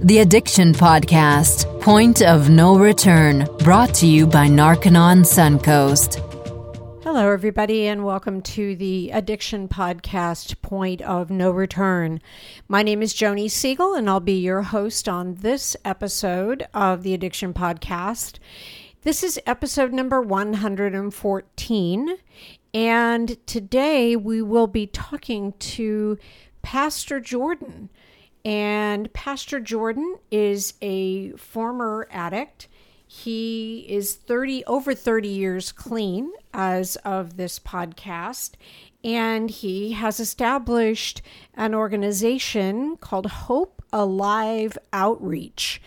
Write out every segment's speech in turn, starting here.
The Addiction Podcast, Point of No Return, brought to you by Narconon Suncoast. Hello, everybody, and welcome to the Addiction Podcast, Point of No Return. My name is Joni Siegel, and I'll be your host on this episode of the Addiction Podcast. This is episode number 114, and today we will be talking to Pastor Jordan. And Pastor Jordan is a former addict. He is 30 over 30 years clean as of this podcast and he has established an organization called Hope Alive Outreach.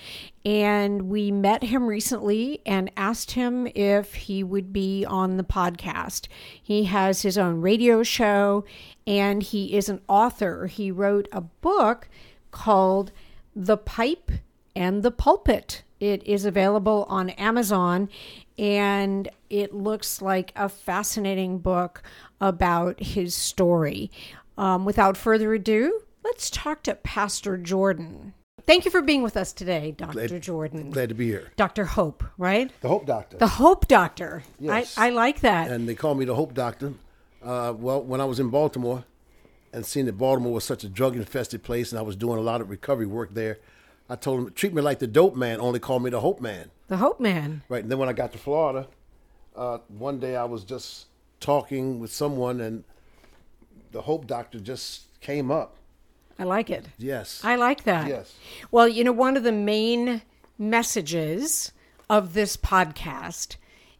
And we met him recently and asked him if he would be on the podcast. He has his own radio show and he is an author. He wrote a book called The Pipe and the Pulpit. It is available on Amazon and it looks like a fascinating book about his story. Um, without further ado, let's talk to Pastor Jordan. Thank you for being with us today, Dr. Glad- Jordan. Glad to be here. Dr. Hope, right? The Hope Doctor. The Hope Doctor. Yes. I, I like that. and they call me the Hope Doctor. Uh, well, when I was in Baltimore and seeing that Baltimore was such a drug infested place and I was doing a lot of recovery work there, I told them, treat me like the dope man, only call me the Hope Man. the Hope Man. Right. And then when I got to Florida, uh, one day I was just talking with someone and the Hope Doctor just came up. I like it. Yes. I like that. Yes. Well, you know, one of the main messages of this podcast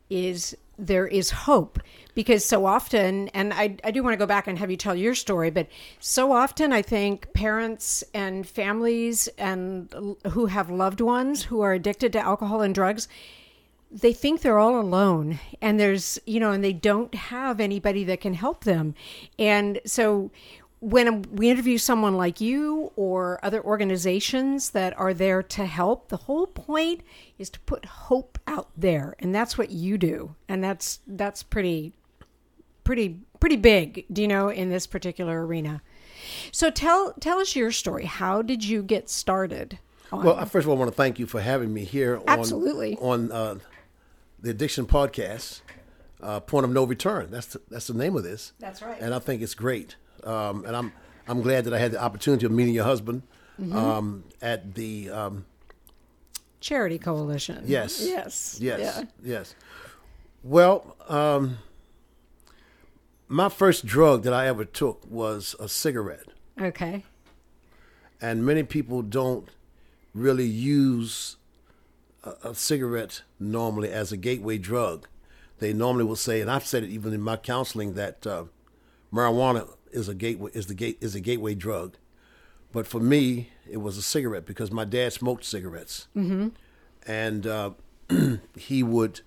is there is hope. Because so often, and I, I do want to go back and have you tell your story, but so often I think parents and families and who have loved ones who are addicted to alcohol and drugs, they think they're all alone. And there's you know and they don't have anybody that can help them. And so when we interview someone like you or other organizations that are there to help the whole point is to put hope out there and that's what you do and that's that's pretty pretty pretty big do you know in this particular arena so tell tell us your story how did you get started on Well, I first of all, I want to thank you for having me here on, Absolutely. on uh, the Addiction Podcast, uh, Point of No Return. That's the, that's the name of this. That's right. And I think it's great. Um, and I'm I'm glad that I had the opportunity of meeting your husband Mm-hmm. um, at the um, charity coalition yes yes yes yeah. yes. Well, um, my first drug that I ever took was a cigarette. okay and many people don't really use a, a cigarette normally as a gateway drug. They normally will say, and I've said it even in my counseling that uh, marijuana is a gateway is the gate is a gateway drug, but for me it was a cigarette because my dad smoked cigarettes, mm-hmm. and uh, he would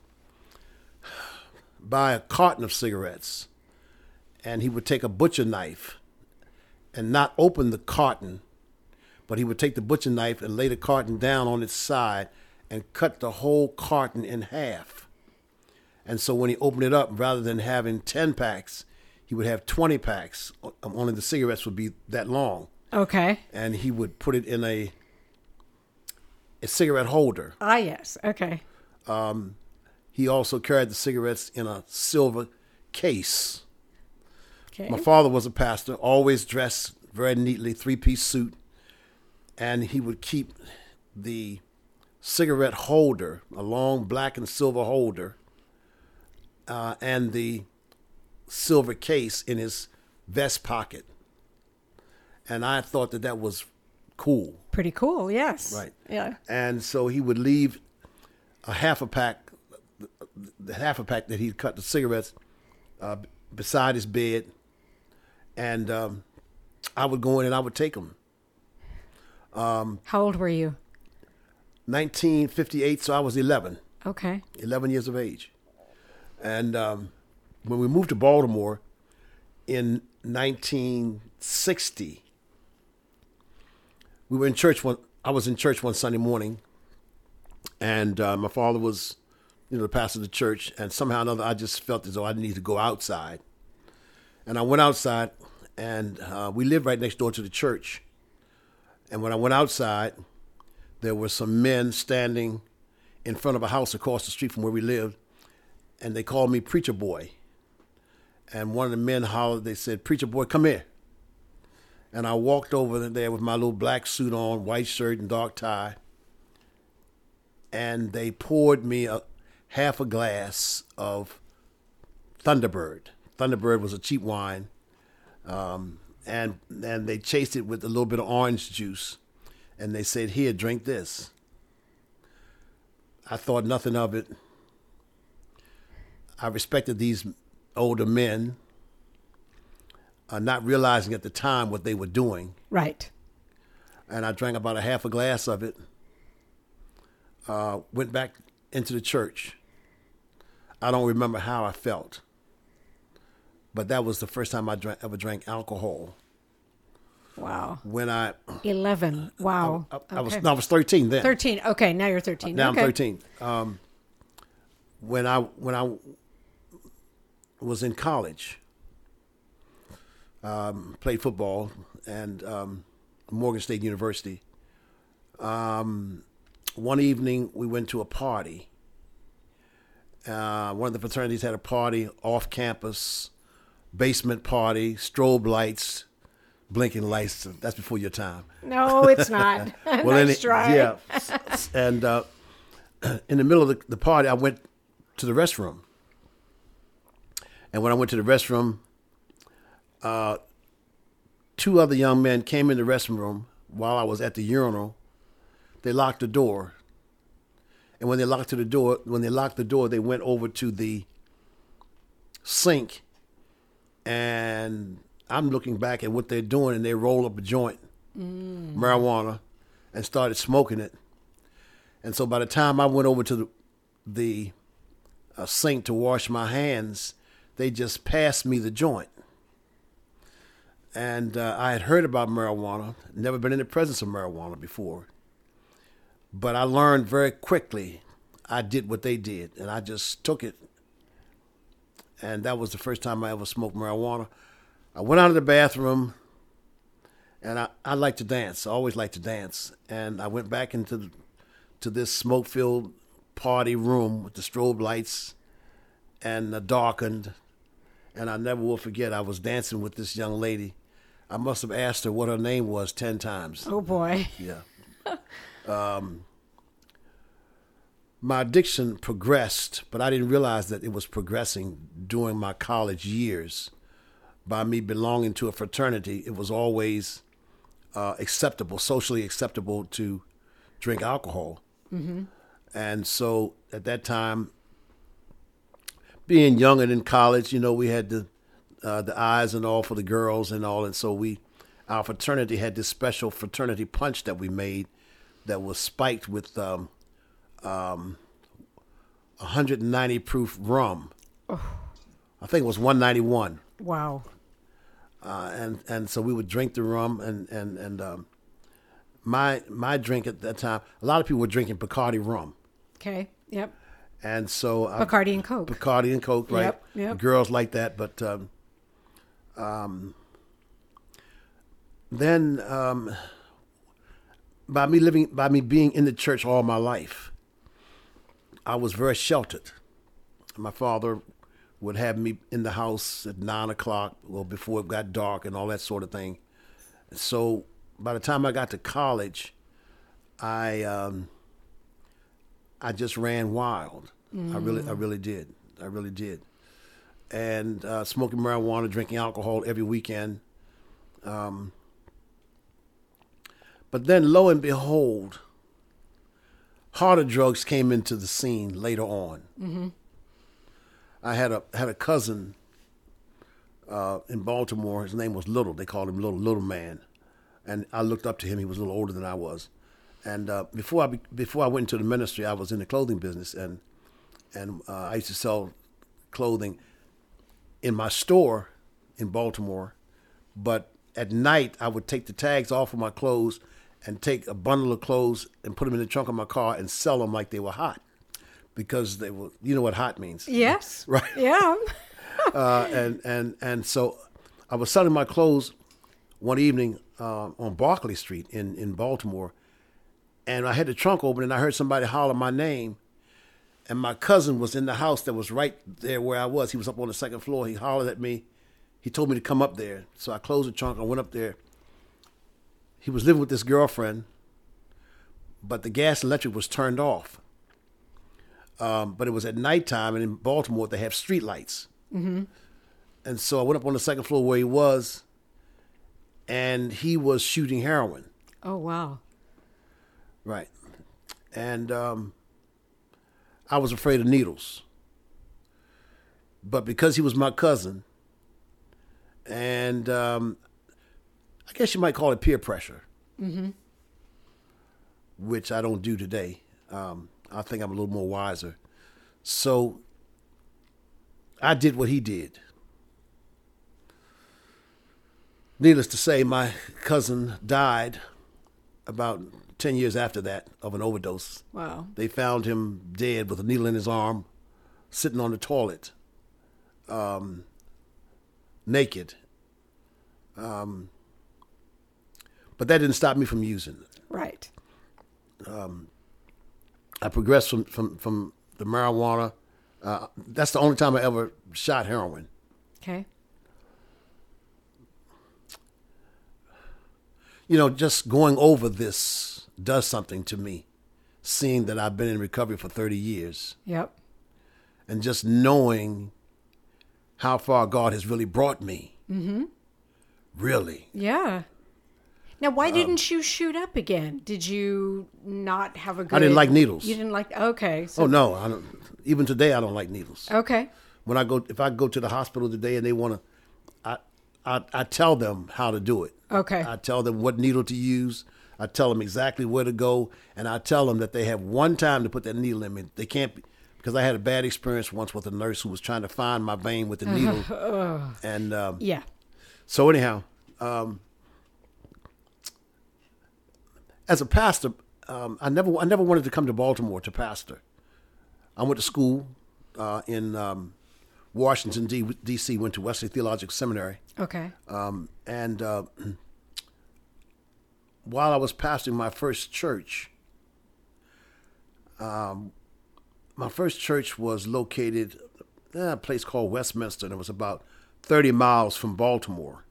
buy a carton of cigarettes, and he would take a butcher knife and not open the carton but he would take the butcher knife and lay the carton down on its side and cut the whole carton in half. And so when he opened it up, rather than having 10 packs, he would have 20 packs. Only the cigarettes would be that long. Okay. And he would put it in a, a cigarette holder. Ah, yes. Okay. He also carried the cigarettes in a silver case. Okay. My father was a pastor, always dressed very neatly, three piece suit, and he would keep the cigarette holder, a long black and silver holder, uh, and the silver case in his vest pocket. And I thought that that was cool. Pretty cool. Yes. Right. Yeah. And so he would leave a half a pack, the half a pack that he'd cut the cigarettes uh, beside his bed, and um, I would go in and I would take them. How old were you? 1958, so I was 11, Okay. 11 years of age. And um, when we moved to Baltimore in 1960, we were in church one. I was in church one Sunday morning, and uh, my father was, you know, the pastor of the church. And somehow or another, I just felt as though I needed to go outside, and I went outside, and uh, we lived right next door to the church. And when I went outside, there were some men standing in front of a house across the street from where we lived, and they called me Preacher Boy. And one of the men hollered, they said, Preacher Boy, come here. And I walked over there with my little black suit on, white shirt, and dark tie. And they poured me a half a glass of Thunderbird. Thunderbird was a cheap wine. Um, and and they chased it with a little bit of orange juice and they said, Here, drink this. I thought nothing of it. I respected these older men, uh, not realizing at the time what they were doing. Right. And I drank about a half a glass of it, uh, went back into the church. I don't remember how I felt, but that was the first time I drank, ever drank alcohol. Wow. When I 11. Wow. I, I was Okay. no, I was thirteen then. 13. Okay, now you're 13. Now okay. I'm 13. Um, when I when I was in college, um, played football and um, Morgan State University. Um, one evening we went to a party. Uh, one of the fraternities had a party off campus, basement party, strobe lights, blinking lights. That's before your time. No, it's not. Well, nice any- try. yeah. and uh, in the middle of the, the party, I went to the restroom. And when I went to the restroom, uh, two other young men came in the restroom while I was at the urinal. They locked the door. And when they locked to the door, when they locked the door, they went over to the sink. And I'm looking back at what they're doing, and they roll up a joint, marijuana, and started smoking it. And so by the time I went over to the, the uh, sink to wash my hands, they just passed me the joint. And uh, I had heard about marijuana, never been in the presence of marijuana before. But I learned very quickly I did what they did, and I just took it. And that was the first time I ever smoked marijuana. I went out of the bathroom, and I, I like to dance. I always like to dance. And I went back into the, to this smoke filled party room with the strobe lights and uh, darkened. And I never will forget, I was dancing with this young lady. I must have asked her what her name was 10 times. Oh, boy. Yeah. um, my addiction progressed, but I didn't realize that it was progressing during my college years. By me belonging to a fraternity, it was always uh, acceptable, socially acceptable to drink alcohol. Mm-hmm. And so at that time, being young and in college, you know, we had the uh, the eyes and all for the girls and all, and so we, our fraternity had this special fraternity punch that we made, that was spiked with um, um, 190 proof rum. I think it was 191, Wow. uh, and and so we would drink the rum and and and um, my my drink at that time. A lot of people were drinking Bacardi rum, Okay. Yep. and so I, Bacardi and Coke. Bacardi and Coke, right? Yep, yep. Girls like that, but um, um, then um, by me living, by me being in the church all my life, I was very sheltered. My father would have me in the house at nine o'clock, well before it got dark and all that sort of thing. So by the time I got to college, I um, I just ran wild. I really, I really did. I really did. And uh, smoking marijuana, drinking alcohol every weekend. Um, but then, lo and behold, harder drugs came into the scene later on. Mm-hmm. I had a had a cousin uh, in Baltimore. His name was Little. They called him Little Little Man, and I looked up to him. He was a little older than I was. And uh, before I be, before I went into the ministry, I was in the clothing business, and and uh, I used to sell clothing in my store in Baltimore. But at night, I would take the tags off of my clothes and take a bundle of clothes and put them in the trunk of my car and sell them like they were hot, because they were. You know what hot means, Yes. Right. Yeah. uh, and and and so I was selling my clothes one evening uh, on Barclay Street in in Baltimore, and I had the trunk open, and I heard somebody holler my name. And my cousin was in the house that was right there where I was. He was up on the second floor. He hollered at me. He told me to come up there. So I closed the trunk. I went up there. He was living with this girlfriend, but the gas and electric was turned off. Um, but it was at nighttime, and in Baltimore they have street lights. Mm-hmm. And so I went up on the second floor where he was, and he was shooting heroin. Oh, wow. Right. And um, I was afraid of needles. But because he was my cousin, and um, I guess you might call it peer pressure, mm-hmm. which I don't do today. Um, I think I'm a little more wiser. So I did what he did. Needless to say, my cousin died about 10 years after that of an overdose. Wow. They found him dead with a needle in his arm, sitting on the toilet, um, naked. Um, but that didn't stop me from using it. Right. I progressed from, from, from the marijuana. Uh, that's the only time I ever shot heroin. Okay. You know, just going over this does something to me, seeing that I've been in recovery for 30 years Yep. and just knowing how far God has really brought me. Mm-hmm. Really. Yeah. Now, why didn't you shoot up again? Did you not have a good? I didn't like needles. You didn't like. Okay. So, Oh, no. I don't, even today, I don't like needles. Okay. when I go if I go to the hospital today and they want to, I, I I tell them how to do it. Okay. I tell them what needle to use. I tell them exactly where to go, and I tell them that they have one time to put that needle in me. They can't be, because I had a bad experience once with a nurse who was trying to find my vein with the needle, and um, Yeah. so anyhow, um, as a pastor, um, I never I never wanted to come to Baltimore to pastor. I went to school uh, in um, Washington D- D.C. Went to Wesley Theological Seminary, Okay. um, and uh, while I was pastoring my first church, um, my first church was located in a place called Westminster, and it was about 30 miles from Baltimore.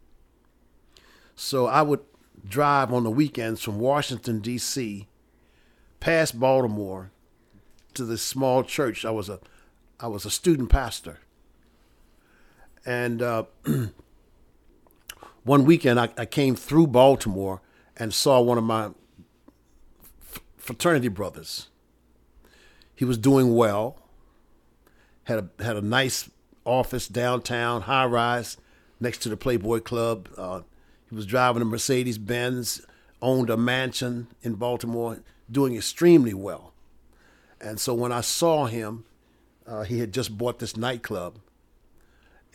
So I would drive on the weekends from Washington, D.C., past Baltimore to this small church. I was a, I was a student pastor. And uh, one weekend I, I came through Baltimore and saw one of my fraternity brothers. He was doing well. Had a had a nice office downtown, high rise, next to the Playboy Club. Uh, he was driving a Mercedes Benz, owned a mansion in Baltimore, doing extremely well. And so when I saw him, uh, he had just bought this nightclub,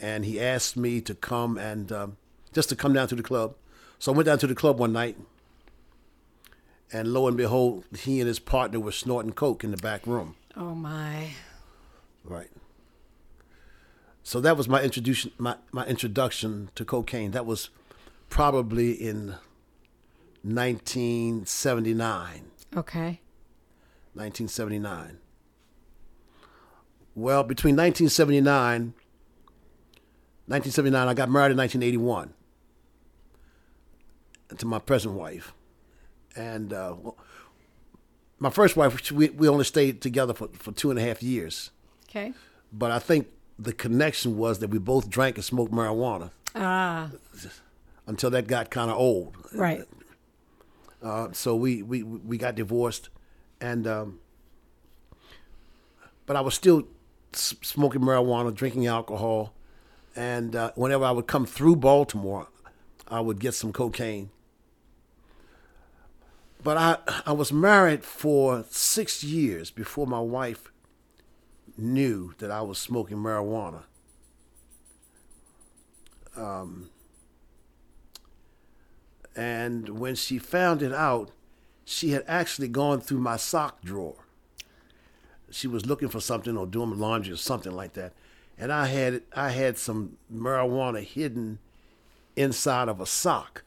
and he asked me to come and um, just to come down to the club. So I went down to the club one night, and lo and behold, he and his partner were snorting coke in the back room. Oh my. Right. So that was my introduction. My my introduction to cocaine. That was probably in 1979. Okay. 1979. Well, between 1979, 1979, I got married in 1981 to my present wife, and uh, well, my first wife, we we only stayed together for, for two and a half years. Okay. But I think the connection was that we both drank and smoked marijuana Ah. until that got kind of old. Right. Uh, so we, we we got divorced, and um, but I was still s- smoking marijuana, drinking alcohol, and uh, whenever I would come through Baltimore, I would get some cocaine. But I I was married for six years before my wife knew that I was smoking marijuana. Um, and when she found it out, she had actually gone through my sock drawer. She was looking for something or doing laundry or something like that. And I had I had some marijuana hidden inside of a sock.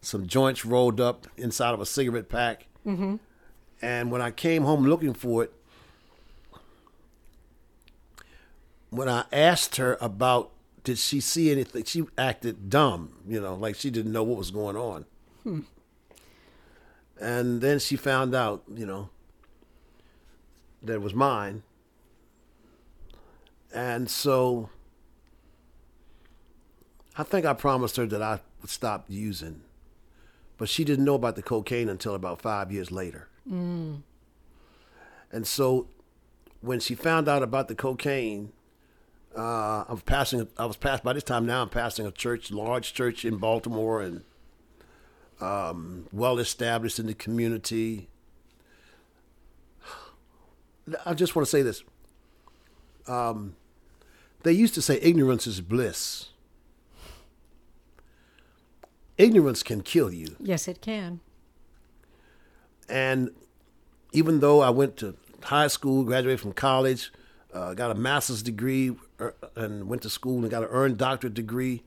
Some joints rolled up inside of a cigarette pack. Mm-hmm. And when I came home looking for it, when I asked her about did she see anything, she acted dumb, you know, like she didn't know what was going on. Hmm. And then she found out, you know, that it was mine. And so I think I promised her that I would stop using. But she didn't know about the cocaine until about five years later. Mm. And so when she found out about the cocaine, uh, I was passing. I was passed by this time. Now I'm passing a church, large church in Baltimore, and um, well established in the community. I just want to say this. Um, they used to say ignorance is bliss. Ignorance can kill you. Yes, it can. And even though I went to high school, graduated from college, uh, got a master's degree, uh, and went to school and got an earned doctorate degree,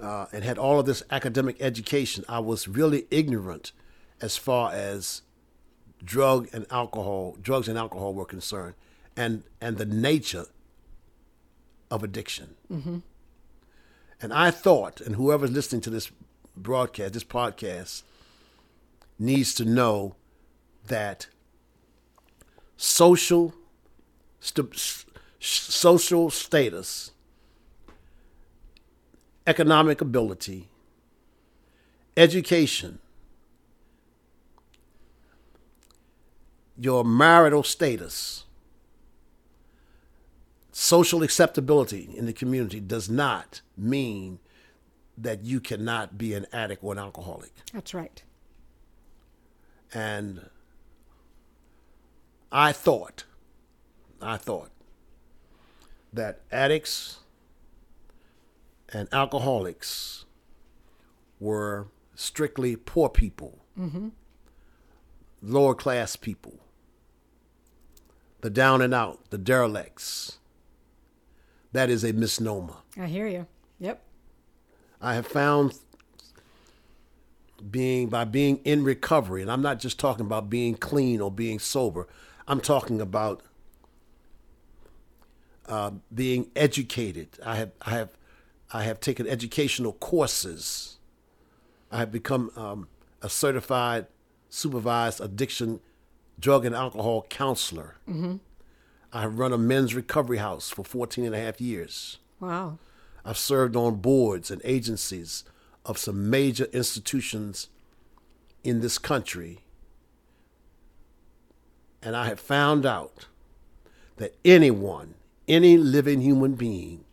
uh, and had all of this academic education, I was really ignorant as far as drug and alcohol, drugs and alcohol were concerned, and and the nature of addiction. Mm-hmm. And I thought, and whoever's listening to this broadcast, this podcast, needs to know that social st- social status, economic ability, education, your marital status, social acceptability in the community does not mean that you cannot be an addict or an alcoholic. That's right. And I thought, I thought that addicts and alcoholics were strictly poor people, mm-hmm. lower class people, the down and out, the derelicts. That is a misnomer. I hear you. Yep. I have found being by being in recovery, and I'm not just talking about being clean or being sober. I'm talking about uh, being educated. I have I have I have taken educational courses. I have become um, a certified supervised addiction, drug and alcohol counselor. Mm-hmm. I have run a men's recovery house for 14 and a half years. Wow. I've served on boards and agencies of some major institutions in this country. And I have found out that anyone any living human being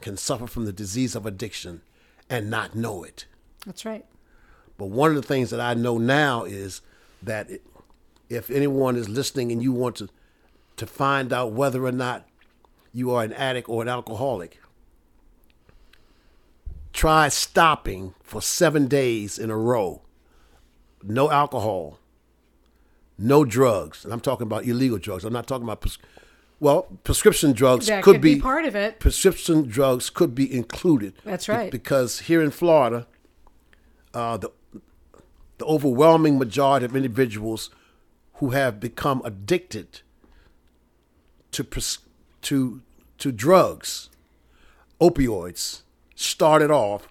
can suffer from the disease of addiction and not know it. That's right. But one of the things that I know now is that if anyone is listening and you want to to find out whether or not you are an addict or an alcoholic, try stopping for seven days in a row. No alcohol, no drugs. And I'm talking about illegal drugs. I'm not talking about pres- well, prescription drugs could, could be, be, part of it. Prescription drugs could be included. That's right. because here in Florida, uh, the the overwhelming majority of individuals who have become addicted to pres- to to drugs, opioids, started off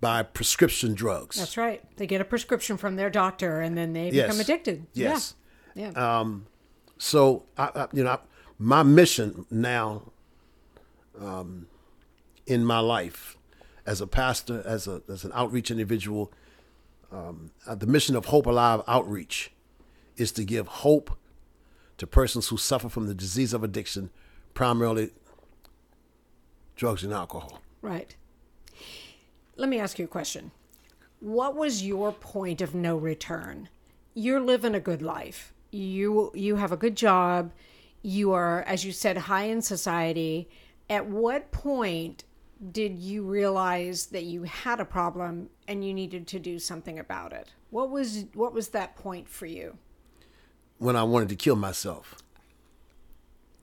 by prescription drugs. That's right. They get a prescription from their doctor, and then they yes. become addicted. Yes. Yeah. yeah. Um, so I, I, you know, my mission now um, in my life as a pastor, as a as an outreach individual, um, uh, the mission of Hope Alive Outreach is to give hope to persons who suffer from the disease of addiction, primarily drugs and alcohol. Right. Let me ask you a question. What was your point of no return? You're living a good life. You you have a good job you are, as you said, high in society. At what point did you realize that you had a problem and you needed to do something about it? What was what was that point for you? When I wanted to kill myself.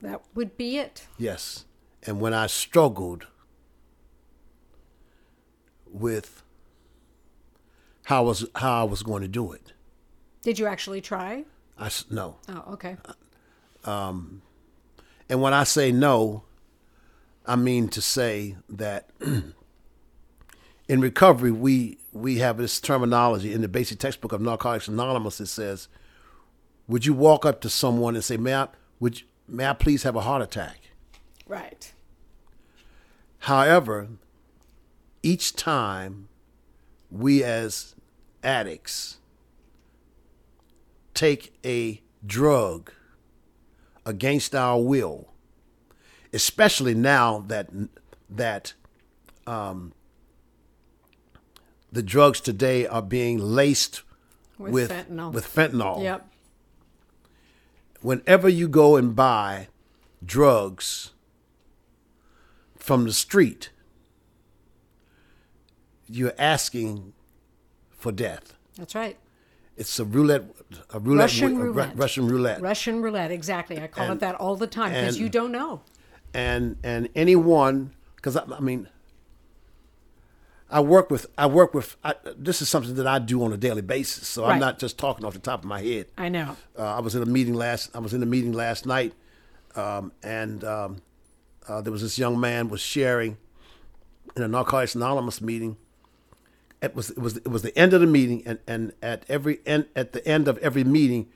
That would be it. Yes. And when I struggled with how was how I was going to do it. Did you actually try? I no. Oh, okay. Uh, um, and when I say no, I mean to say that in recovery we we have this terminology in the basic textbook of Narcotics Anonymous. It says, "Would you walk up to someone and say, "May I would you, may I please have a heart attack?" Right. However, each time we as addicts take a drug against our will, especially now that that um, the drugs today are being laced With with fentanyl. with fentanyl. Yep. Whenever you go and buy drugs from the street, you're asking for death. That's right. It's a roulette, a roulette, Russian a roulette. Russian roulette. Russian roulette. Exactly. I call it that all the time because you don't know. and and anyone because I, I mean I work with I work with I, this is something that I do on a daily basis so Right. I'm not just talking off the top of my head I know. uh, I was in a meeting last I was in a meeting last night um, and um, uh, there was this young man was sharing in a Narcotics Anonymous meeting it was it was it was the end of the meeting and, and at every end at the end of every meeting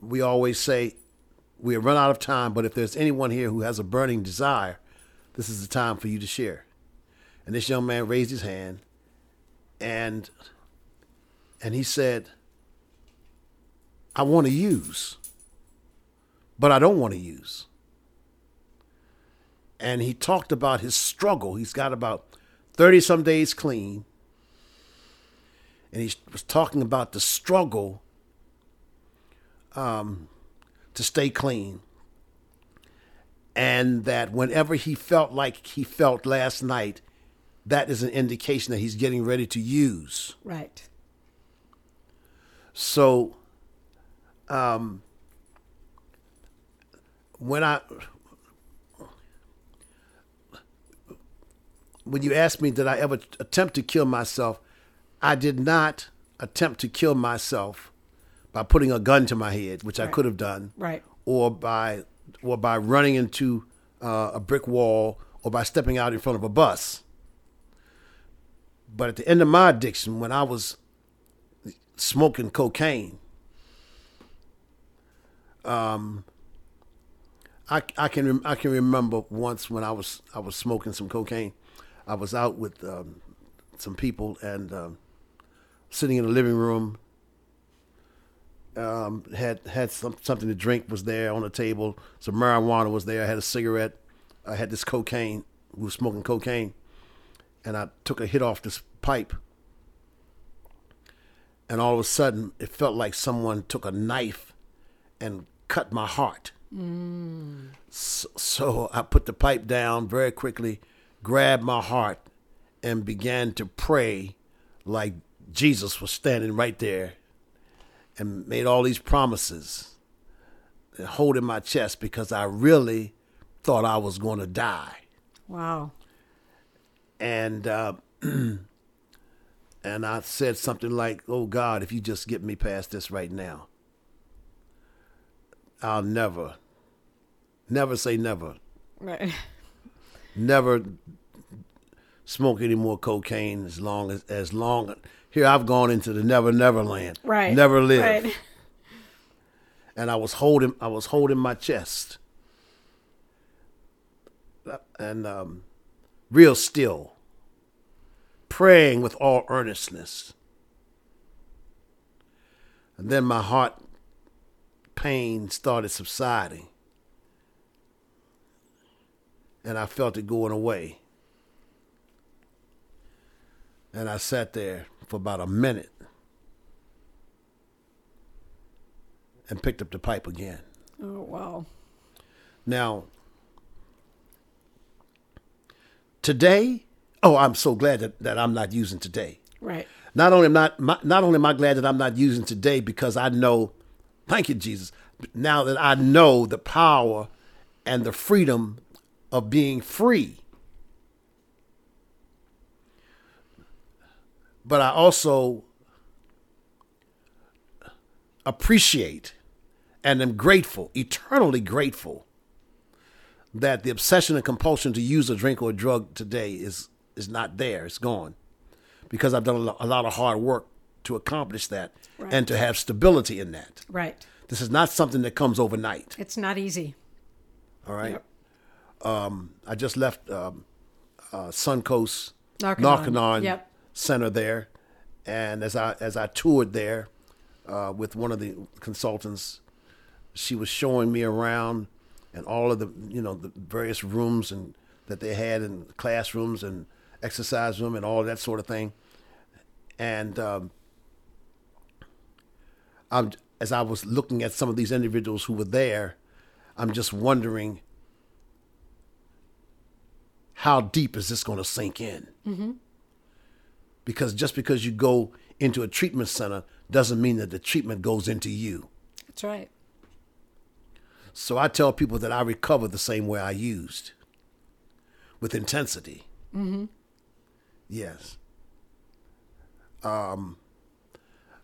we always say we have run out of time, but if there's anyone here who has a burning desire, this is the time for you to share. And this young man raised his hand and and he said, I want to use, but I don't want to use. And he talked about his struggle. He's got about 30 some days clean. And he was talking about the struggle um, to stay clean. And that whenever he felt like he felt last night, that is an indication that he's getting ready to use. Right. So, um, when I, when you asked me, did I ever attempt to kill myself? I did not attempt to kill myself by putting a gun to my head, which I could have done, Right. or by, or by running into uh, a brick wall, or by stepping out in front of a bus. But at the end of my addiction, when I was smoking cocaine. Um, I I can I can remember once when I was I was smoking some cocaine. I was out with um, some people and um, sitting in the living room. Um, had had some something to drink was there on the table. Some marijuana was there. I had a cigarette. I had this cocaine. We were smoking cocaine, and I took a hit off this pipe and all of a sudden it felt like someone took a knife and cut my heart. So, so I put the pipe down very quickly, grabbed my heart, and began to pray like Jesus was standing right there and made all these promises and holding my chest because I really thought I was going to die Wow. And uh, and I said something like, "Oh God, if you just get me past this right now, I'll never, never say never, Right. never smoke any more cocaine as long as as long here I've gone into the never never land, Right. never live." Right. and I was holding I was holding my chest and um, real still, praying with all earnestness. And then my heart pain started subsiding, and I felt it going away. And I sat there for about a minute and picked up the pipe again. Oh wow. Now, today, oh, I'm so glad that, that I'm not using today. Right. Not only am not not only am I glad that I'm not using today because I know, thank you Jesus. Now that I know the power and the freedom of being free, but I also appreciate and am grateful, eternally grateful, that the obsession and compulsion to use a drink or a drug today is is not there. It's gone because I've done a lot of hard work to accomplish that Right. and to have stability in that. Right. This is not something that comes overnight. It's not easy. All right. Yep. Um, I just left um, uh, Suncoast. Narconon Yep. Center there, and as I as I toured there uh, with one of the consultants, she was showing me around and all of the you know the various rooms and that they had in classrooms and exercise room and all that sort of thing, and um, I'm as I was looking at some of these individuals who were there, I'm just wondering how deep is this going to sink in? Mm-hmm. Because just because you go into a treatment center doesn't mean that the treatment goes into you. That's right. So I tell people that I recover the same way I used, with intensity. Mm-hmm. Yes. Um,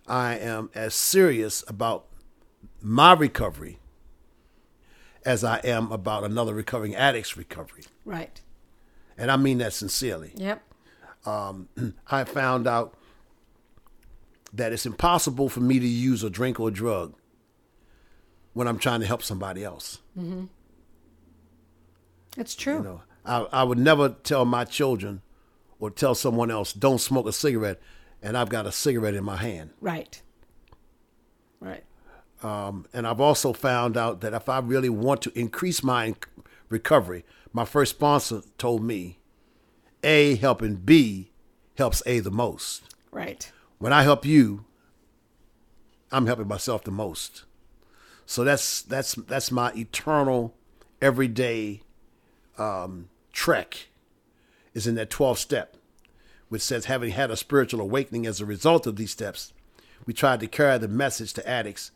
I am as serious about my recovery as I am about another recovering addict's recovery. Right. And I mean that sincerely. Yep. Um, I found out that it's impossible for me to use a drink or a drug when I'm trying to help somebody else. It's true. You know, I, I would never tell my children or tell someone else, don't smoke a cigarette, and I've got a cigarette in my hand. Right. Right. Um, and I've also found out that if I really want to increase my inc- recovery, my first sponsor told me A helping B helps A the most. Right. When I help you, I'm helping myself the most. So that's that's that's my eternal, everyday um, trek. Is in that 12th step, which says having had a spiritual awakening as a result of these steps, we tried to carry the message to addicts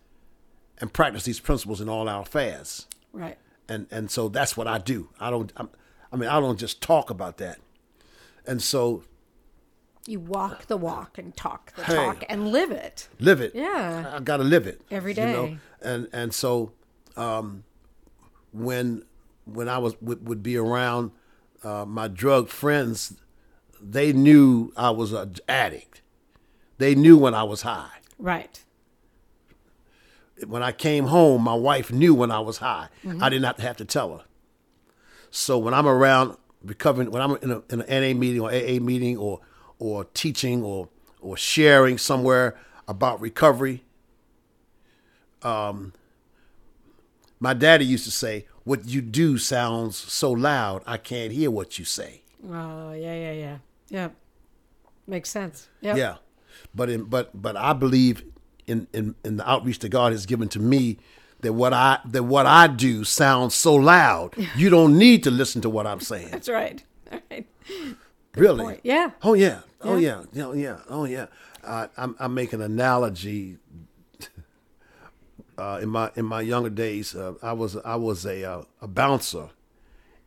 and practice these principles in all our affairs. Right. And and so that's what I do. I don't. I'm, I mean, I don't just talk about that. And so You walk the walk and talk the Hey. talk and live it. live it. Yeah. I, got to live it every day. you know? And and so um, when when I was would, would be around uh, my drug friends, they knew I was an addict. They knew when I was high. Right. When I came home, my wife knew when I was high. Mm-hmm. I didn't have to have to tell her. So when I'm around recovering, when I'm in, a, in an NA meeting or AA meeting or or teaching or or sharing somewhere about recovery, um, my daddy used to say, "What you do sounds so loud, I can't hear what you say." Oh, yeah, yeah, yeah. Yep. Makes sense. Yep. Yeah, but in but but I believe in, in in the outreach that God has given to me that what I that what I do sounds so loud. You don't need to listen to what I'm saying. That's right. All right. really? point. Yeah. Oh yeah. Oh yeah. Yeah. Yeah. Oh yeah. Uh, I'm I make an analogy. Uh, in my in my younger days, uh, I was I was a uh, a bouncer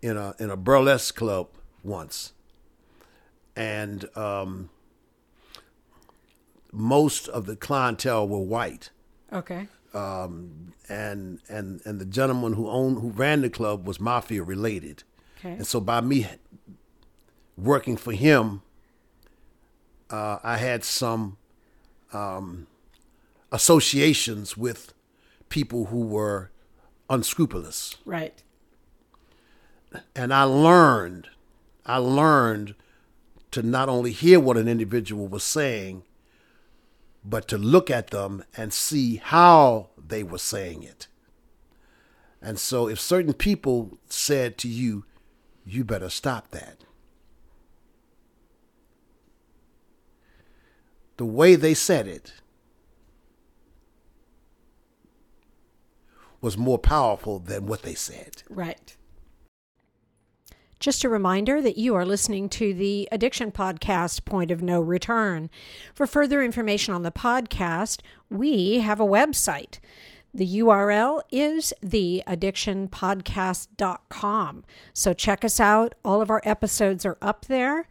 in a in a burlesque club once, and um, most of the clientele were white, Okay. um, and and and the gentleman who owned who ran the club was mafia related, Okay. and so by me working for him, uh, I had some um, associations with people who were unscrupulous Right. and I learned, I learned to not only hear what an individual was saying, but to look at them and see how they were saying it. And so, if certain people said to you, you better stop that, the way they said it was more powerful than what they said. Right. Just a reminder that you are listening to the Addiction Podcast Point of No Return. For further information on the podcast, we have a website. The URL is theaddictionpodcast.com. So check us out. All of our episodes are up there.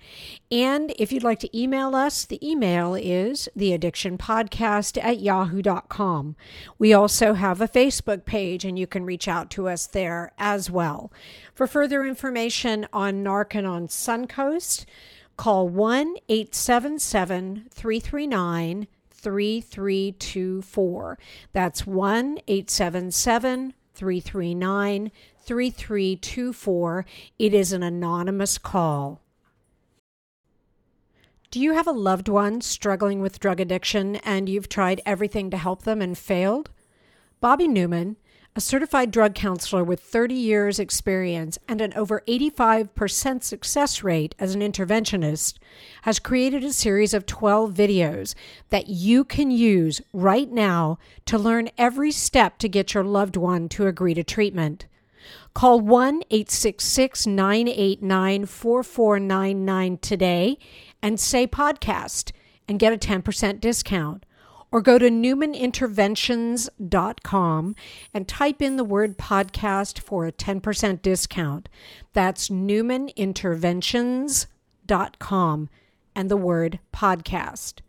And if you'd like to email us, the email is theaddictionpodcast at yahoo.com. We also have a Facebook page, and you can reach out to us there as well. For further information on Narconon Suncoast, call 1 877 339 3324. That's 1 877 339 3324. It is an anonymous call. Do you have a loved one struggling with drug addiction and you've tried everything to help them and failed? Bobby Newman a certified drug counselor with 30 years' experience and an over 85% success rate as an interventionist, has created a series of 12 videos that you can use right now to learn every step to get your loved one to agree to treatment. Call 1 866 989 4499 today and say podcast and get a 10% discount or go to newmaninterventions.com and type in the word podcast for a 10% discount. That's newmaninterventions.com and the word podcast.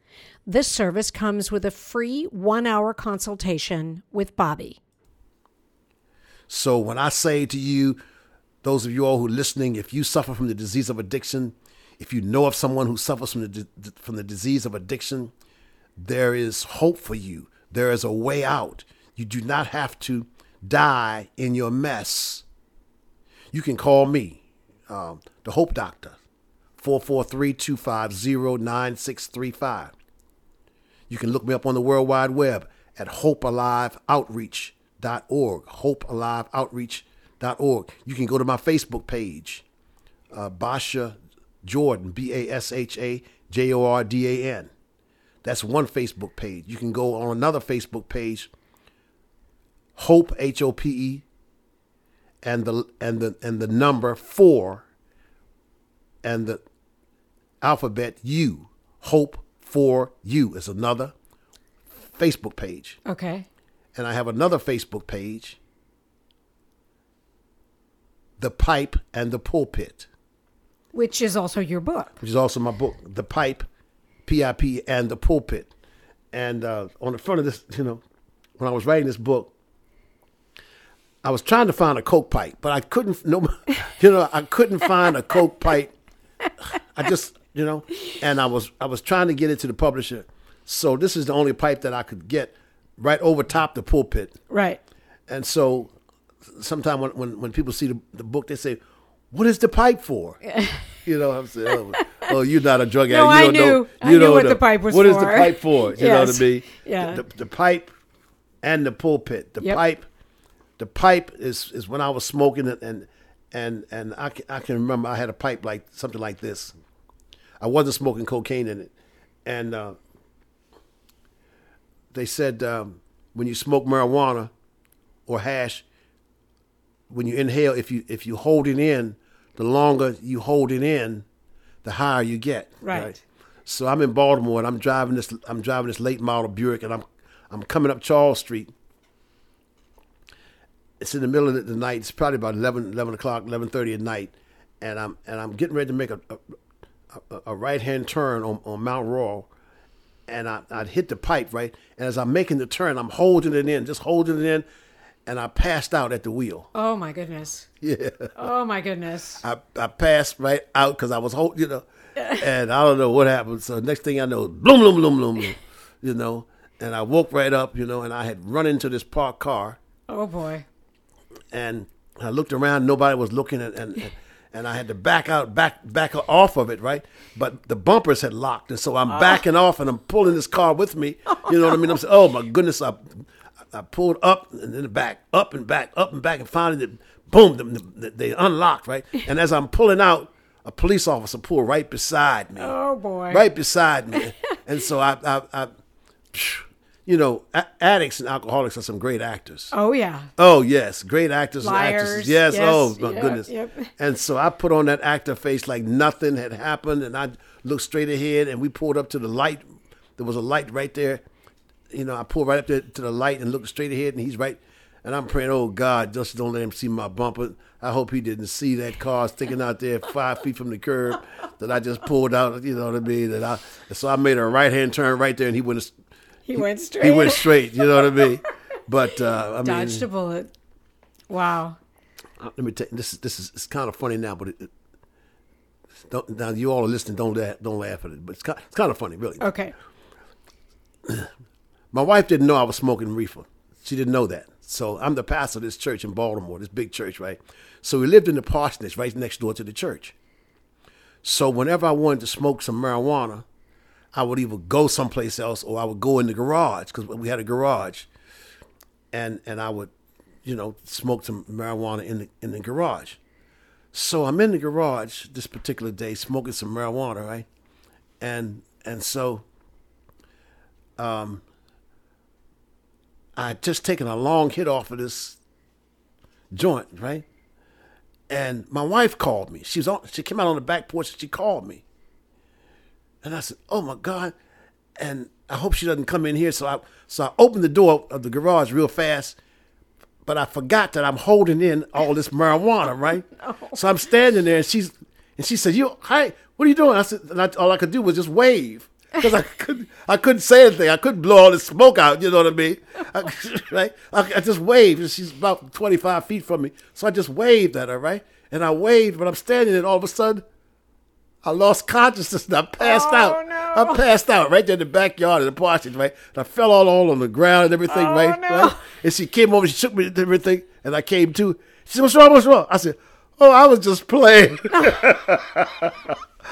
This service comes with a free one hour consultation with Bobby. So when I say to you, those of you all who are listening, if you suffer from the disease of addiction, if you know of someone who suffers from the, from the disease of addiction, there is hope for you. There is a way out. You do not have to die in your mess. You can call me, um, the Hope Doctor, 443 250 9635. You can look me up on the World Wide Web at hopealiveoutreach.org. Hopealiveoutreach.org. You can go to my Facebook page, uh, Basha Jordan, B A S H A J O R D A N. That's one Facebook page. You can go on another Facebook page, Hope H O P E, and the and the and the number four, and the alphabet U. Hope for You is another Facebook page. Okay. And I have another Facebook page, The Pipe and the Pulpit. Which is also your book. Which is also my book, The Pipe PIP and the pulpit. And uh, on the front of this, you know, when I was writing this book, I was trying to find a coke pipe, but I couldn't. No, you know, I couldn't find a coke pipe. I just, you know, and I was I was trying to get it to the publisher. So this is the only pipe that I could get right over top the pulpit. Right. And so, sometimes when, when when people see the, the book, they say, "What is the pipe for?" you know, I'm saying, oh, oh, you're not a drug addict. no, you I don't knew. know. I knew what the, the pipe was What for. is the pipe for? You know what I mean? Yeah. The, the pipe and the pulpit. The Yep. pipe. The pipe is is when I was smoking it, and and and I can, I can remember I had a pipe like something like this. I wasn't smoking cocaine in it, and uh, they said um, when you smoke marijuana or hash, when you inhale, if you if you hold it in, the longer you hold it in, the higher you get. Right. So I'm in Baltimore and I'm driving this I'm driving this late model Buick and I'm I'm coming up Charles Street. It's in the middle of the night. It's probably about 11, 11 o'clock, eleven thirty at night, and I'm and I'm getting ready to make a a, a, a right hand turn on, on Mount Royal, and I I hit the pipe right, and as I'm making the turn, I'm holding it in, just holding it in, and I passed out at the wheel. Oh my goodness. Yeah. Oh my goodness. I, I passed right out because I was holding, you know, and I don't know what happened. So next thing I know, bloom, bloom, bloom, bloom, bloom, you know, and I woke right up, you know, and I had run into this parked car, Oh boy. and I looked around, nobody was looking, and and, and I had to back out, back back off of it, right? But the bumpers had locked, and so I'm oh. backing off, and I'm pulling this car with me. You know what I mean? I'm saying, oh my goodness, I I pulled up and then back, up and back, up and back, and finally, the, boom, the, the, they unlocked, right? And as I'm pulling out, a police officer pulled right beside me, Oh boy. right beside me, and so I, I, I you know, addicts and alcoholics are some great actors. Oh yeah. Oh yes, great actors and actresses. Yes. yes, Oh my yeah, goodness. yep. And so I put on that actor face like nothing had happened, and I looked straight ahead, and we pulled up to the light. There was a light right there, you know, I pull right up there to the light and look straight ahead, and he's right. And I'm praying, oh God, just don't let him see my bumper. I hope he didn't see that car sticking out there five feet from the curb that I just pulled out. You know what I mean? That I so I made a right hand turn right there, and he went. He went straight. He went straight. You know what I mean? But uh, I mean, Dodged a bullet. Wow. uh, let me tell you, this is this is it's kind of funny now, but it, it, don't, now you all are listening. Don't laugh, don't laugh at it, but it's kind, it's kind of funny, really. Okay. My wife didn't know I was smoking reefer. She didn't know that. So I'm the pastor of this church in Baltimore, this big church, right? So we lived in the parsonage right next door to the church. So whenever I wanted to smoke some marijuana, I would either go someplace else or I would go in the garage because we had a garage, and and I would, you know, smoke some marijuana in the in the garage. So I'm in the garage this particular day smoking some marijuana, right? And and so um, I had just taken a long hit off of this joint, right? And my wife called me. She was on. She came out on the back porch and she called me. And I said, "Oh my God!" And I hope she doesn't come in here. So I so I opened the door of the garage real fast, but I forgot that I'm holding in all this marijuana, right? So I'm standing there, and she's and she said, "You, hi, what are you doing?" I said, and I, all I could do was just wave because I couldn't I couldn't say anything. I couldn't blow all the smoke out. You know what I mean? I, right? I, I just waved, and she's about 25 feet from me, so I just waved at her, right? And I waved, but I'm standing, and all of a sudden. I lost consciousness and I passed Oh, out. no. I passed out right there in the backyard of the parsonage, right? And I fell all, all on the ground and everything, Oh, right? no. right? And she came over, she shook me and everything, and I came to. She said, What's wrong? What's wrong? I said, Oh, I was just playing. I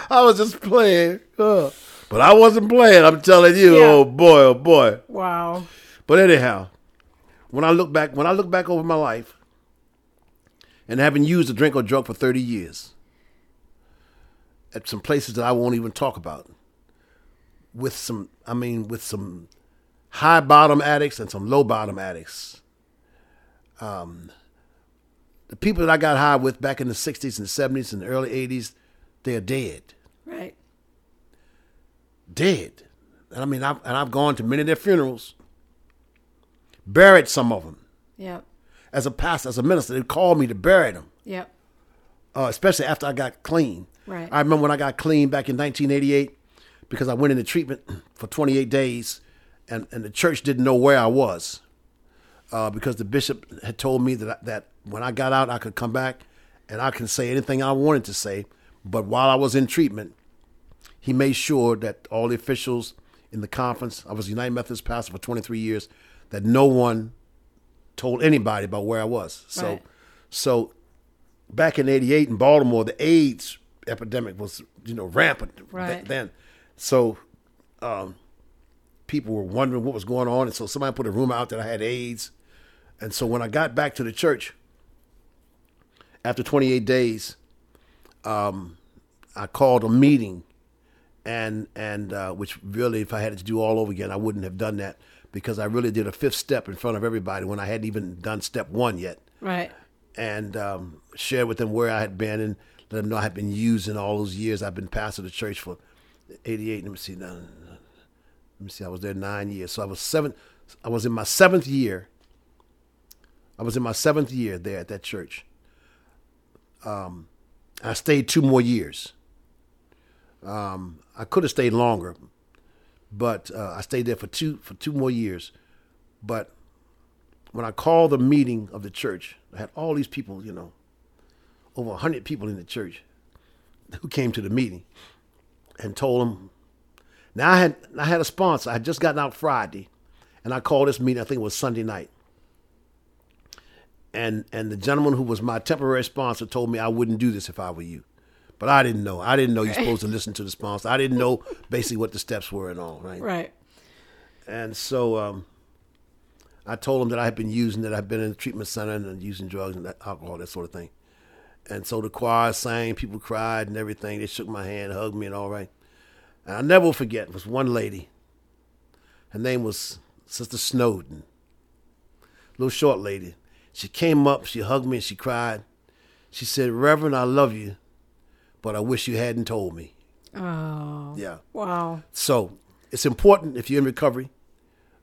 was just playing. Oh. But I wasn't playing, I'm telling you. Yeah. Oh boy, oh boy. Wow. But anyhow, when I look back, when I look back over my life, and having used a drink or drug for thirty years, at some places that I won't even talk about, with some, I mean, with some high bottom addicts and some low bottom addicts. Um, the people that I got high with back in the '60s and '70s and the early '80s, they are dead Right. Dead. And I mean, I've, and I've gone to many of their funerals, buried some of them. Yep. As a pastor, as a minister, they called me to bury them, Yep. uh, especially after I got clean. Right. I remember when I got clean back in 1988 because I went into treatment for 28 days, and, and the church didn't know where I was uh, because the bishop had told me that that when I got out, I could come back and I can say anything I wanted to say. But while I was in treatment, he made sure that all the officials in the conference, I was a United Methodist pastor for 23 years, that no one told anybody about where I was. So, Right. so back in '88 in Baltimore, the AIDS epidemic was you know rampant Right. then. So, um, people were wondering what was going on, and so somebody put a rumor out that I had AIDS. And so when I got back to the church after 28 days, um, I called a meeting, and and uh, which really, if I had to do all over again, I wouldn't have done that because I really did a fifth step in front of everybody when I hadn't even done step one yet Right. and um, share with them where I had been and let them know I had been using all those years. I've been pastor of the church for 88. Let me see. Now, let me see. I was there nine years. So I was seven. I was in my seventh year. I was in my seventh year there at that church. Um, I stayed two more years. Um, I could have stayed longer, but uh, I stayed there for two for two more years. But when I called the meeting of the church, I had all these people, you know, over a 100 people in the church who came to the meeting and told them. Now I had I had a sponsor. I had just gotten out Friday, and I called this meeting. I think it was Sunday night. And and the gentleman who was my temporary sponsor told me I wouldn't do this if I were you, but I didn't know. I didn't know you're supposed to listen to the sponsor. I didn't know basically what the steps were and all. Right. Right. And so um, I told him that I had been using, that I'd been in the treatment center and using drugs and that, alcohol, that sort of thing. And so the choir sang, people cried and everything. They shook my hand, hugged me, and all right. And I'll never forget, was one lady. Her name was Sister Snowden. Little short lady. She came up, she hugged me, and she cried. She said, Reverend, I love you, but I wish you hadn't told me. Oh. Yeah. Wow. So it's important if you're in recovery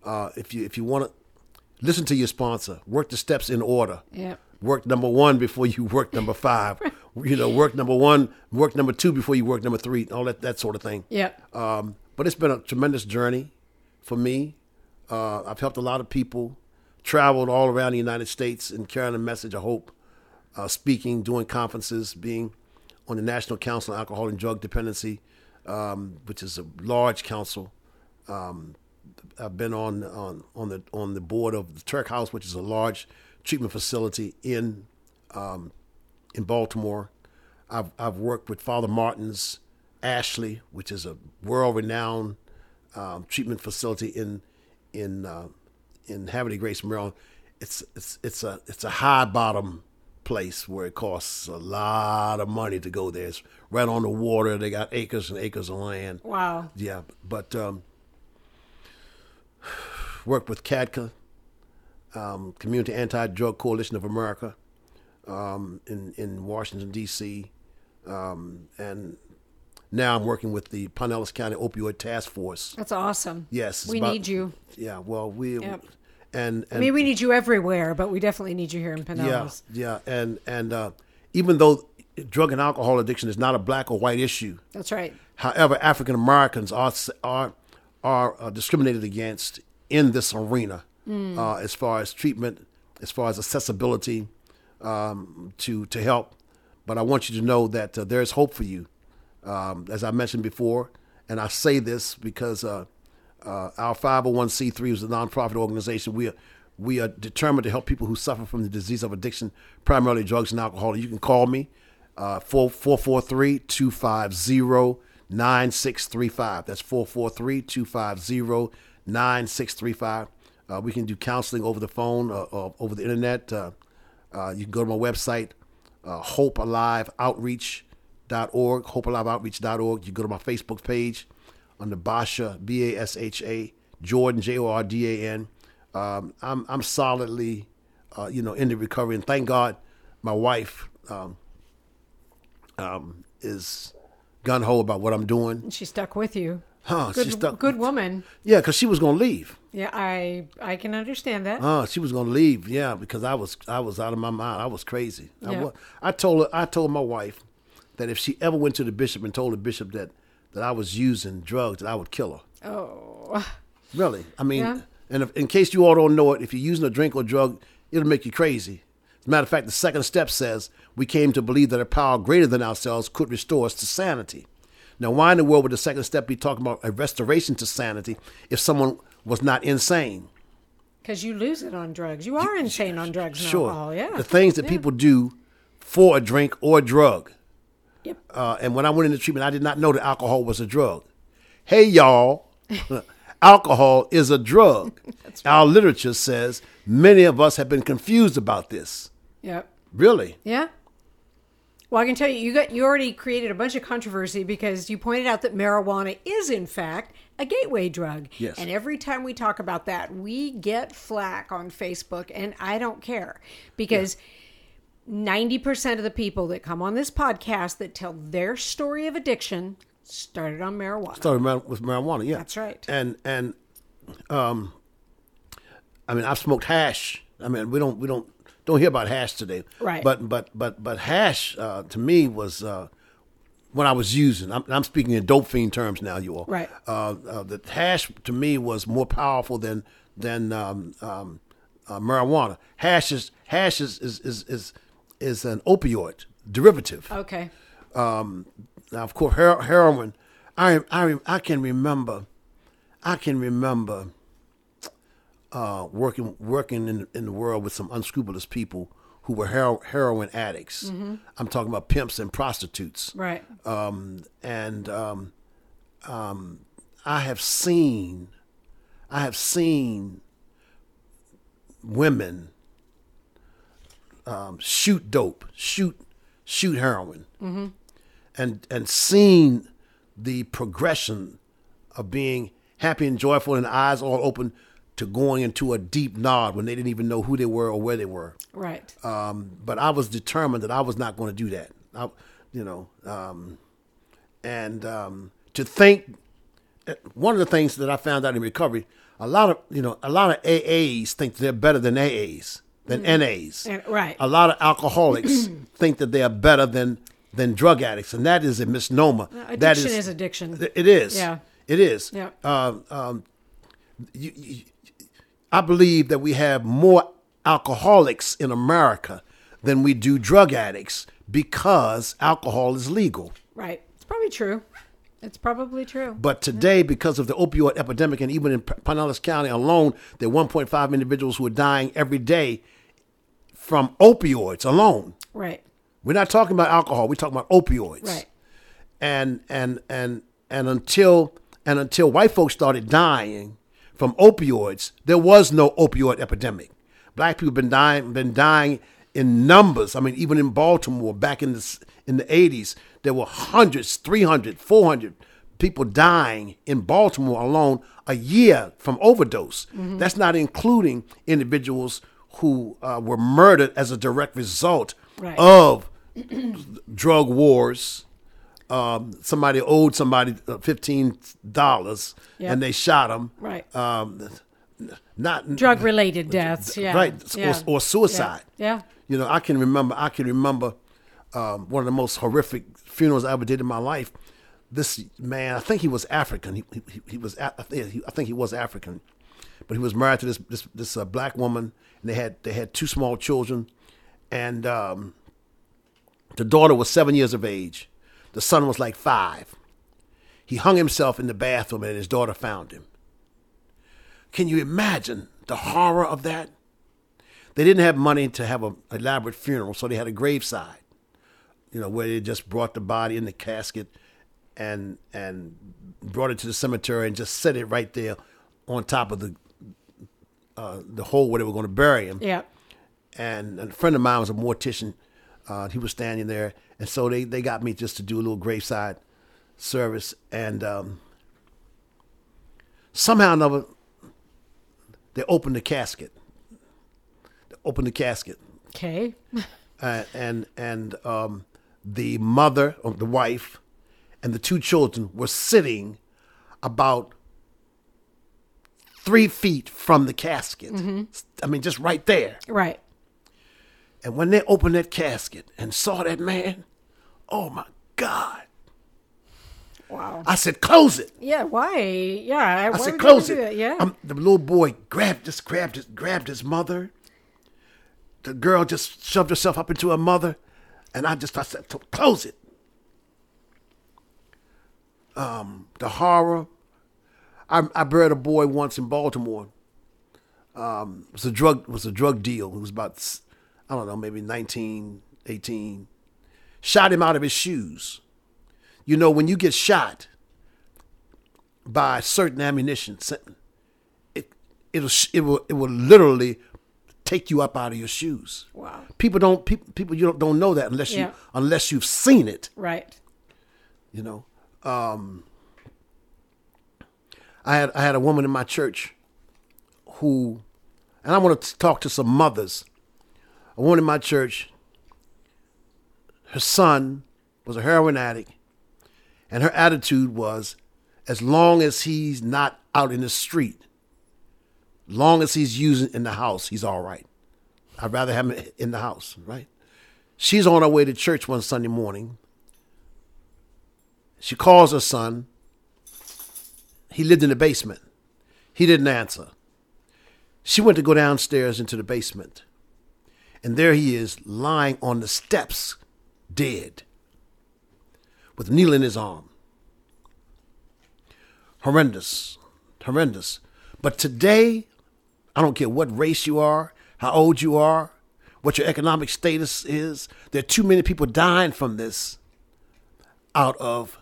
uh, if you if you want to listen to your sponsor, work the steps in order. Yep. Work number one before you work number five. you know, work number one, work number two before you work number three. All that that sort of thing. Yep. Um, but it's been a tremendous journey for me. Uh, I've helped a lot of people, traveled all around the United States and carrying a message of hope, uh, speaking, doing conferences, being on the National Council on Alcohol and Drug Dependency, um, which is a large council. Um, I've been on, on on the on the board of the Tuerk House, which is a large treatment facility in um, in Baltimore. I've I've worked with Father Martin's Ashley, which is a world renowned um, treatment facility in in uh, in Havre Grace, Maryland. It's it's it's a it's a high bottom place where it costs a lot of money to go there. It's right on the water. They got acres and acres of land. Wow. Yeah, but um, worked with CADCA, um, Community Anti-Drug Coalition of America, um, in in Washington D.C., um, and now I'm working with the Pinellas County Opioid Task Force. That's awesome. Yes, We about- need you. Yeah, well, we Yep. And, and I mean, we need you everywhere, but we definitely need you here in Pinellas. yeah, yeah, and and uh, even though drug and alcohol addiction is not a black or white issue, That's right. However, African Americans are are are uh, discriminated against in this arena uh, as far as treatment, as far as accessibility um, to to help. But I want you to know that uh, there is hope for you, um, as I mentioned before, and I say this because uh, uh, our 501c3 is a nonprofit organization. We are we are determined to help people who suffer from the disease of addiction, primarily drugs and alcohol. You can call me uh, 443 250 9635. That's 443 250 9635. We can do counseling over the phone, uh, uh, over the internet. Uh, uh, you can go to my website, uh, hopealiveoutreach.org, hopealiveoutreach.org. You go to my Facebook page under Basha, B A S H A, Jordan, J O R D A N. Um, I'm, I'm solidly, uh, you know, in the recovery. And thank God my wife um, um, is gun ho about what I'm doing. And she stuck with you. Huh, Good, she stuck. good woman. Yeah, because she was going to leave. Yeah, I I can understand that. Uh, she was gonna leave, yeah, because I was I was out of my mind. I was crazy. I, Yeah. wa- I told her I told my wife that if she ever went to the bishop and told the bishop that that I was using drugs, that I would kill her. oh, Really, I mean, Yeah. and if, in case you all don't know it, if you're using a drink or drug, it'll make you crazy. As a matter of fact, the second step says we came to believe that a power greater than ourselves could restore us to sanity. Now, why in the world would the second step be talking about a restoration to sanity if someone was not insane? because you lose it on drugs. You are insane on drugs and Sure. alcohol. Yeah. The things that people do for a drink or a drug. Yep. Uh, and when I went into treatment, I did not know that alcohol was a drug. Hey, y'all, alcohol is a drug. Our literature says many of us have been confused about this. Yep. Really? Yeah. Well, I can tell you, you got you already created a bunch of controversy because you pointed out that marijuana is, in fact, a gateway drug. Yes. And every time we talk about that, we get flack on Facebook, and I don't care because. Yeah 90% of the people that come on this podcast that tell their story of addiction started on marijuana. Started with marijuana, yeah. That's right. And and um I mean, I've smoked hash. I mean, we don't we don't don't hear about hash today. Right. But but but but hash uh, to me was uh when I was using, I'm, I'm speaking in dope fiend terms now, you all. Right. Uh, uh, the hash to me was more powerful than than um, um, uh, marijuana. Hash is hash is, is is, is is an opioid derivative. Okay. Um, now, of course, her- heroin. I I I can remember, I can remember uh, working working in in the world with some unscrupulous people who were hero- heroin addicts. I'm talking about pimps and prostitutes. Right. Um, and um, um, I have seen, I have seen women um, shoot dope, shoot shoot heroin, and and seen the progression of being happy and joyful and eyes all open to going into a deep nod when they didn't even know who they were or where they were. Right. Um, but I was determined that I was not going to do that. I, you know, um, and um, to think, one of the things that I found out in recovery, a lot of you know a lot of AAs think they're better than AAs than NAs. And- right. A lot of alcoholics think that they are better than than drug addicts, and that is a misnomer. that Addiction is addiction. It is. Yeah. It is. Yeah. Um, um, you, you, I believe that we have more alcoholics in America than we do drug addicts because alcohol is legal. Right. It's probably true. It's probably true. But today, because of the opioid epidemic, and even in Pinellas County alone, there are 1.5 individuals who are dying every day from opioids alone. Right. We're not talking about alcohol. We're talking about opioids. Right. And and and and until and until white folks started dying from opioids, there was no opioid epidemic. Black people been dying been dying in numbers. I mean, even in Baltimore back in the in the 80s, there were hundreds, 300, 400 people dying in Baltimore alone a year from overdose. Mm-hmm. That's not including individuals who uh, were murdered as a direct result Right. of drug wars. Um, somebody owed somebody uh, fifteen dollars, Yep. and they shot him. Right. Um, not Drug related deaths. Yeah. right, Yeah. or, or suicide. Yeah. You know, I can remember. I can remember um, one of the most horrific funerals I ever did in my life. This man, I think he was African. He, he, he was. A- I think he, I think he was African, but he was married to this this this uh, black woman, and they had they had two small children, and um, the daughter was seven years of age. The son was like five. He hung himself in the bathroom, and his daughter found him. Can you imagine the horror of that? They didn't have money to have an elaborate funeral, so they had a graveside, you know, where they just brought the body in the casket and and brought it to the cemetery and just set it right there on top of the uh, the hole where they were going to bury him. Yeah. And a friend of mine was a mortician. Uh, he was standing there, and so they, they got me just to do a little graveside service. And um, somehow or another, they opened the casket. They opened the casket, Okay. uh, and and um, the mother or the wife and the two children were sitting about three feet from the casket. I mean, just right there. Right. And when they opened that casket and saw that man, oh my God. Wow. I said, close it. Yeah. Why? Yeah. I why said, close it. Yeah. Um, the little boy grabbed just grabbed his grabbed his mother. The girl just shoved herself up into her mother, and I just I said, "To- close it. Um, the horror. I I buried a boy once in Baltimore. Um, it was a drug it was a drug deal. It was about I don't know maybe 19, 18. Shot him out of his shoes. You know when you get shot, by certain ammunition. It it'll it will it will literally take you up out of your shoes. Wow. People don't people, people you don't, don't know that unless Yeah. you unless you've seen it. Right. You know. Um, I had I had a woman in my church who, and I want to talk to some mothers. A woman in my church. Her son was a heroin addict, and her attitude was, as long as he's not out in the street, long as he's using in the house, he's all right. I'd rather have him in the house, right? She's on her way to church one Sunday morning. She calls her son. He lived in the basement. He didn't answer. She went to go downstairs into the basement. And there he is lying on the steps, dead, with needle in his arm. Horrendous. Horrendous. But today, I don't care what race you are, how old you are, what your economic status is, there are too many people dying from this out of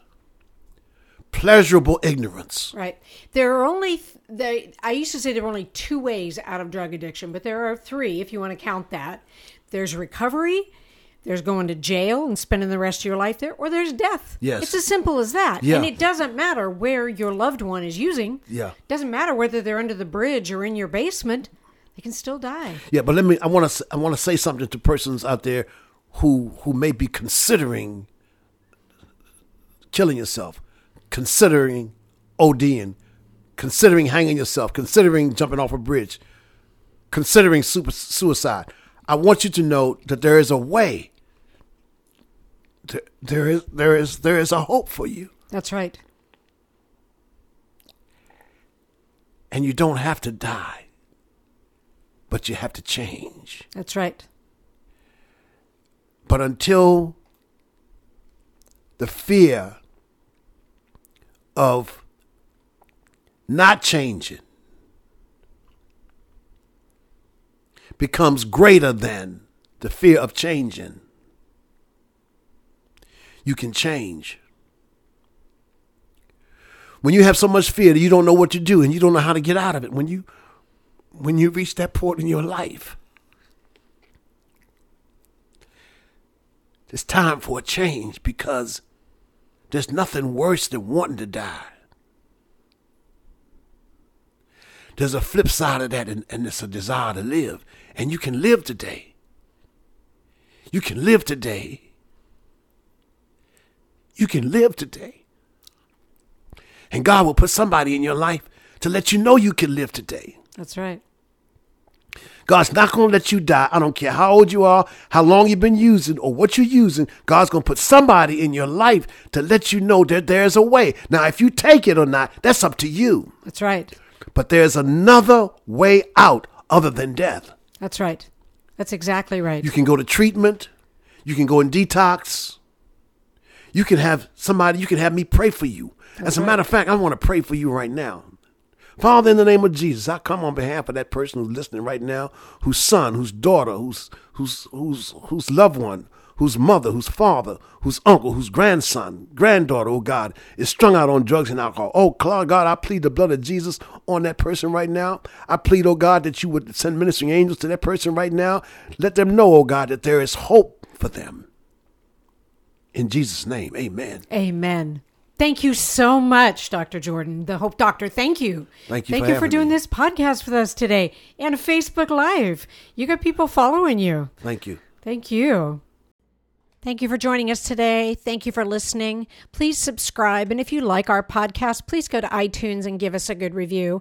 pleasurable ignorance. Right. There are only th- they. I used to say there were only two ways out of drug addiction, but there are three if you want to count that. There's recovery. There's going to jail and spending the rest of your life there, or there's death. Yes. It's as simple as that. Yeah. And it doesn't matter where your loved one is using. Yeah. It Doesn't matter whether they're under the bridge or in your basement. They can still die. Yeah, but let me. I want to. I want to say something to persons out there who who may be considering killing yourself, considering ODing, considering hanging yourself, considering jumping off a bridge, considering super, suicide, I want you to know that there is a way. There, there is there is there is a hope for you, That's right. and you don't have to die, but you have to change. That's right. But until the fear of not changing becomes greater than the fear of changing, you can change. When you have so much fear that you don't know what to do and you don't know how to get out of it, when you when you reach that point in your life, it's time for a change because there's nothing worse than wanting to die. There's a flip side of that, and, and it's a desire to live. And you can live today. You can live today. You can live today. And God will put somebody in your life to let you know you can live today. That's right. God's not going to let you die. I don't care how old you are, how long you've been using, or what you're using. God's going to put somebody in your life to let you know that there's a way. Now, if you take it or not, that's up to you. That's right. But there's another way out other than death. That's right. That's exactly right. You can go to treatment. You can go in detox. You can have somebody, you can have me pray for you. As a matter of fact, I want to pray for you right now. Father, in the name of Jesus, I come on behalf of that person who's listening right now, whose son, whose daughter, whose whose whose whose loved one, whose mother, whose father, whose uncle, whose grandson, granddaughter, oh God, is strung out on drugs and alcohol. Oh God, I plead the blood of Jesus on that person right now. I plead, oh God, that you would send ministering angels to that person right now. Let them know, oh God, that there is hope for them. In Jesus' name, amen. Amen. Thank you so much, Dr. Jordan, the Hope Doctor. Thank you. Thank you Thank for you for doing me. this podcast with us today and Facebook Live. You got people following you. Thank you. Thank you. Thank you for joining us today. Thank you for listening. Please subscribe. And if you like our podcast, please go to iTunes and give us a good review.